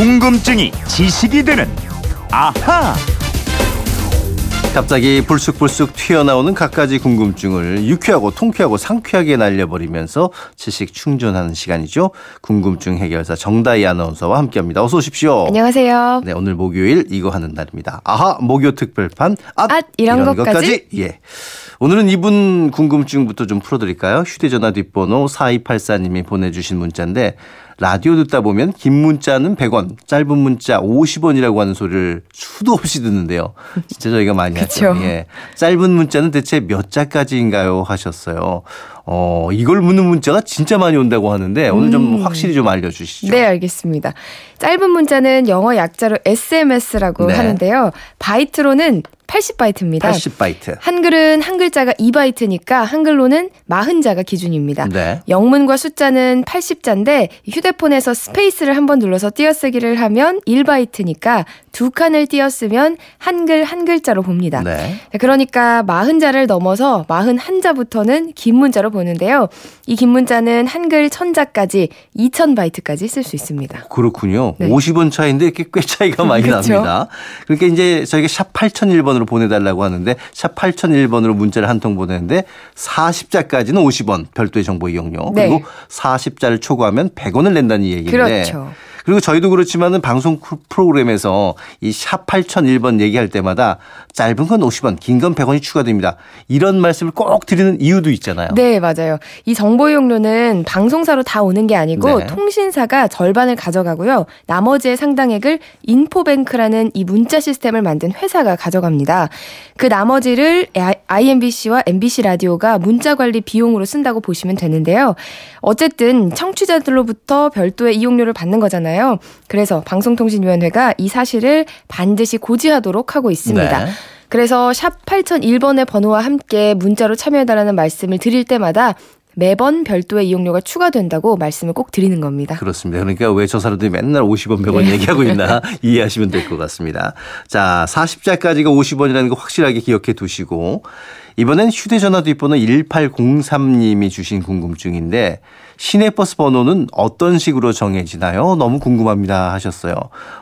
궁금증이 지식이 되는 아하. 갑자기 불쑥불쑥 튀어나오는 갖가지 궁금증을 유쾌하고 통쾌하고 상쾌하게 날려버리면서 지식 충전하는 시간이죠. 궁금증 해결사 정다희 아나운서와 함께합니다. 어서 오십시오. 안녕하세요. 네, 오늘 목요일 이거 하는 날입니다. 아하 목요 특별판 앗, 앗, 이런 것까지? 예. 오늘은 이분 궁금증부터 좀 풀어드릴까요? 휴대전화 뒷번호 4284님이 보내주신 문자인데 라디오 듣다 보면 긴 문자는 100원, 짧은 문자 50원이라고 하는 소리를 수도 없이 듣는데요. 진짜 저희가 많이 하죠. 예. 짧은 문자는 대체 몇 자까지인가요? 하셨어요. 어, 이걸 묻는 문자가 진짜 많이 온다고 하는데 오늘 좀 확실히 좀 알려주시죠. 네, 알겠습니다. 짧은 문자는 영어 약자로 SMS라고 네. 하는데요. 바이트로는 80바이트입니다. 80바이트. 한글은 한 글자가 2바이트니까 한글로는 40자가 기준입니다. 네. 영문과 숫자는 80자인데 휴대폰에서 스페이스를 한 번 눌러서 띄어쓰기를 하면 1바이트니까 두 칸을 띄었으면 한글 한 글자로 봅니다. 네. 네, 그러니까 40자를 넘어서 41자부터는 긴 문자로 보는데요. 이 긴 문자는 한글 1000자까지 2000바이트까지 쓸 수 있습니다. 그렇군요. 네. 50원 차인데 꽤 차이가 많이 그쵸? 납니다. 그러니까 이제 저희가 샵 8001번으로 보내달라고 하는데 샵 8001번으로 문자를 한 통 보내는데 40자까지는 50원 별도의 정보 이용료 네. 그리고 40자를 초과하면 100원을 낸다는 얘기인데 그렇죠. 그리고 저희도 그렇지만은 방송 프- 프로그램에서 이 샵 8001번 얘기할 때마다 짧은 건 50원, 긴 건 100원이 추가됩니다. 이런 말씀을 꼭 드리는 이유도 있잖아요. 네, 맞아요. 이 정보 이용료는 방송사로 다 오는 게 아니고 네. 통신사가 절반을 가져가고요. 나머지의 상당액을 인포뱅크라는 이 문자 시스템을 만든 회사가 가져갑니다. 그 나머지를 IMBC와 MBC 라디오가 문자 관리 비용으로 쓴다고 보시면 되는데요. 어쨌든 청취자들로부터 별도의 이용료를 받는 거잖아요. 그래서 방송통신위원회가 이 사실을 반드시 고지하도록 하고 있습니다. 네. 그래서 샵 8001번의 번호와 함께 문자로 참여해달라는 말씀을 드릴 때마다 매번 별도의 이용료가 추가된다고 말씀을 꼭 드리는 겁니다. 그렇습니다. 그러니까 왜 저 사람들이 맨날 50원, 100원 네. 얘기하고 있나 이해하시면 될 것 같습니다. 자, 40자까지가 50원이라는 거 확실하게 기억해 두시고 이번엔 휴대전화 뒷번호 1803님이 주신 궁금증인데 시내버스 번호는 어떤 식으로 정해지나요? 너무 궁금합니다 하셨어요.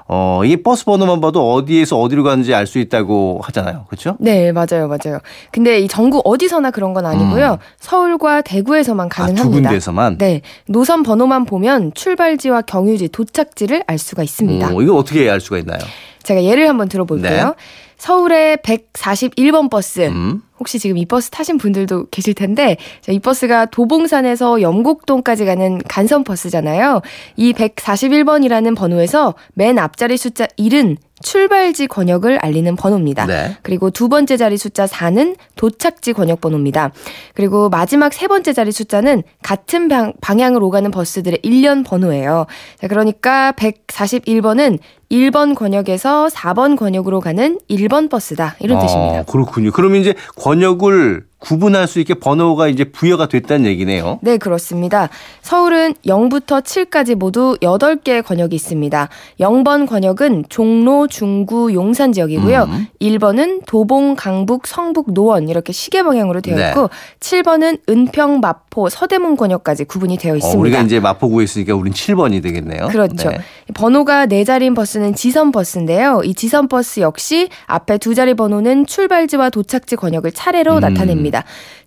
어, 이 버스 번호만 봐도 어디에서 어디로 가는지 알 수 있다고 하잖아요. 그렇죠? 네, 맞아요, 맞아요. 근데 이 전국 어디서나 그런 건 아니고요. 서울과 대구에서만 아, 가능합니다. 두 군데에서만? 네, 노선 번호만 보면 출발지와 경유지, 도착지를 알 수가 있습니다. 오, 이거 어떻게 알 수가 있나요? 제가 예를 한번 들어볼게요. 네. 서울의 141번 버스. 음. 혹시 지금 이 버스 타신 분들도 계실 텐데 자, 이 버스가 도봉산에서 염곡동까지 가는 간선 버스잖아요. 이 141번이라는 번호에서 맨 앞자리 숫자 1은 출발지 권역을 알리는 번호입니다. 네. 그리고 두 번째 자리 숫자 4는 도착지 권역 번호입니다. 그리고 마지막 세 번째 자리 숫자는 같은 방, 방향으로 오가는 버스들의 일련 번호예요. 자, 그러니까 141번은 1번 권역에서 4번 권역으로 가는 1번 버스다. 이런 뜻입니다. 아, 그렇군요. 그러면 이제 권역을 구분할 수 있게 번호가 이제 부여가 됐다는 얘기네요. 네, 그렇습니다. 서울은 0부터 7까지 모두 8개의 권역이 있습니다. 0번 권역은 종로, 중구, 용산 지역이고요. 음. 1번은 도봉, 강북, 성북, 노원 이렇게 시계 방향으로 되어 네. 있고 7번은 은평, 마포, 서대문 권역까지 구분이 되어 어, 있습니다. 우리가 이제 마포구에 있으니까 우린 7번이 되겠네요. 그렇죠. 네. 번호가 네 자리인 버스는 지선 버스인데요. 이 지선 버스 역시 앞에 두 자리 번호는 출발지와 도착지 권역을 차례로 음. 나타냅니다.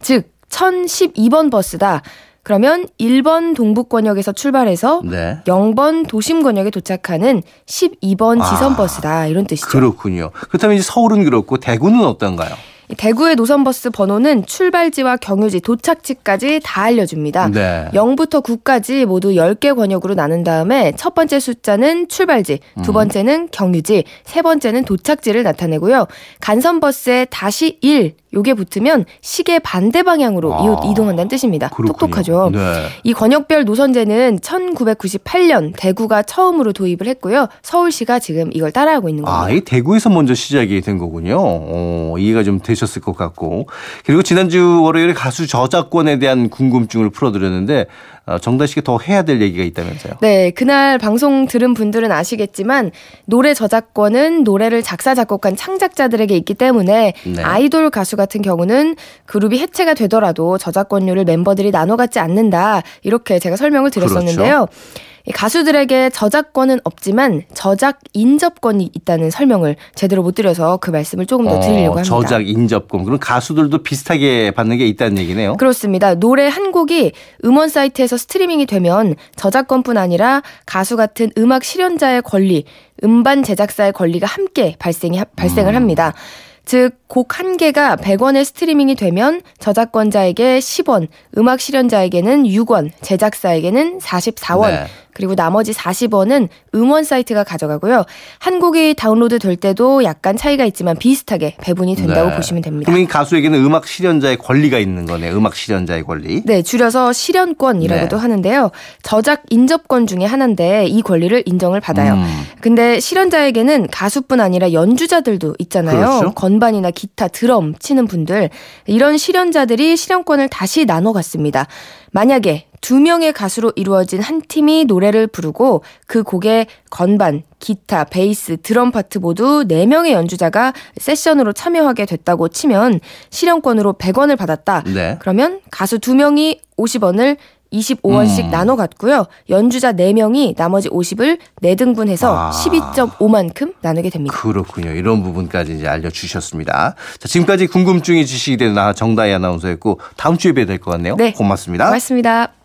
즉 1012번 버스다. 그러면 1번 동북권역에서 출발해서 네. 0번 도심권역에 도착하는 12번 아, 지선 버스다. 이런 뜻이죠. 그렇군요. 그렇다면 이제 서울은 그렇고 대구는 어떤가요? 이 대구의 노선버스 번호는 출발지와 경유지, 도착지까지 다 알려줍니다. 네. 0부터 9까지 모두 10개 권역으로 나눈 다음에 첫 번째 숫자는 출발지, 음. 두 번째는 경유지, 세 번째는 도착지를 나타내고요. 간선버스에 다시 1, 요게 붙으면 시계 반대 방향으로 아, 이웃 이동한다는 뜻입니다. 그렇군요. 똑똑하죠. 네. 이 권역별 노선제는 1998년 대구가 처음으로 도입을 했고요. 서울시가 지금 이걸 따라하고 있는 겁니다. 아, 이 대구에서 먼저 시작이 된 거군요. 어, 이해가 좀 되 셨을 것 같고. 그리고 지난주 월요일에 가수 저작권에 대한 궁금증을 풀어드렸는데 어, 정다 씨가 더 해야 될 얘기가 있다면서요. 네, 그날 방송 들은 분들은 아시겠지만 노래 저작권은 노래를 작사 작곡한 창작자들에게 있기 때문에 네. 아이돌 가수 같은 경우는 그룹이 해체가 되더라도 저작권료를 멤버들이 나눠 갖지 않는다. 이렇게 제가 설명을 드렸었는데요. 이 가수들에게 저작권은 없지만 저작 인접권이 있다는 설명을 제대로 못 드려서 그 말씀을 조금 더 드리려고 합니다. 어, 저작 인접권. 그럼 가수들도 비슷하게 받는 게 있다는 얘기네요. 그렇습니다. 노래 한 곡이 음원 사이트에서 스트리밍이 되면 저작권뿐 아니라 가수 같은 음악 실현자의 권리, 음반 제작사의 권리가 함께 발생이 발생을 합니다. 즉, 곡한 개가 100원의 스트리밍이 되면 저작권자에게 10원, 음악 실현자에게는 6원, 제작사에게는 44원, 네. 그리고 나머지 40원은 음원 사이트가 가져가고요. 한 곡이 다운로드 될 때도 약간 차이가 있지만 비슷하게 배분이 된다고 네. 보시면 됩니다. 그럼 이 가수에게는 음악 실현자의 권리가 있는 거네. 음악 실현자의 권리. 네, 줄여서 실현권이라고도 네. 하는데요. 저작 인접권 중에 하나인데 이 권리를 인정을 받아요. 음. 근데 실현자에게는 가수뿐 아니라 연주자들도 있잖아요. 그렇죠. 건반이나 기타, 드럼 치는 분들. 이런 실현자들이 실현권을 다시 나눠 갔습니다. 만약에 두 명의 가수로 이루어진 한 팀이 노래를 부르고 그 곡에 건반, 기타, 베이스, 드럼 파트 모두 4명의 연주자가 세션으로 참여하게 됐다고 치면 실현권으로 100원을 받았다. 네. 그러면 가수 2명이 50원을 25원씩 음. 나눠 갖고요. 연주자 4명이 나머지 50을 4등분해서 아. 12.5만큼 나누게 됩니다. 그렇군요. 이런 부분까지 이제 알려주셨습니다. 자, 지금까지 궁금증이 지식이 되는 나 정다희 아나운서였고 다음 주에 뵈야 될 것 같네요. 네. 고맙습니다. 고맙습니다.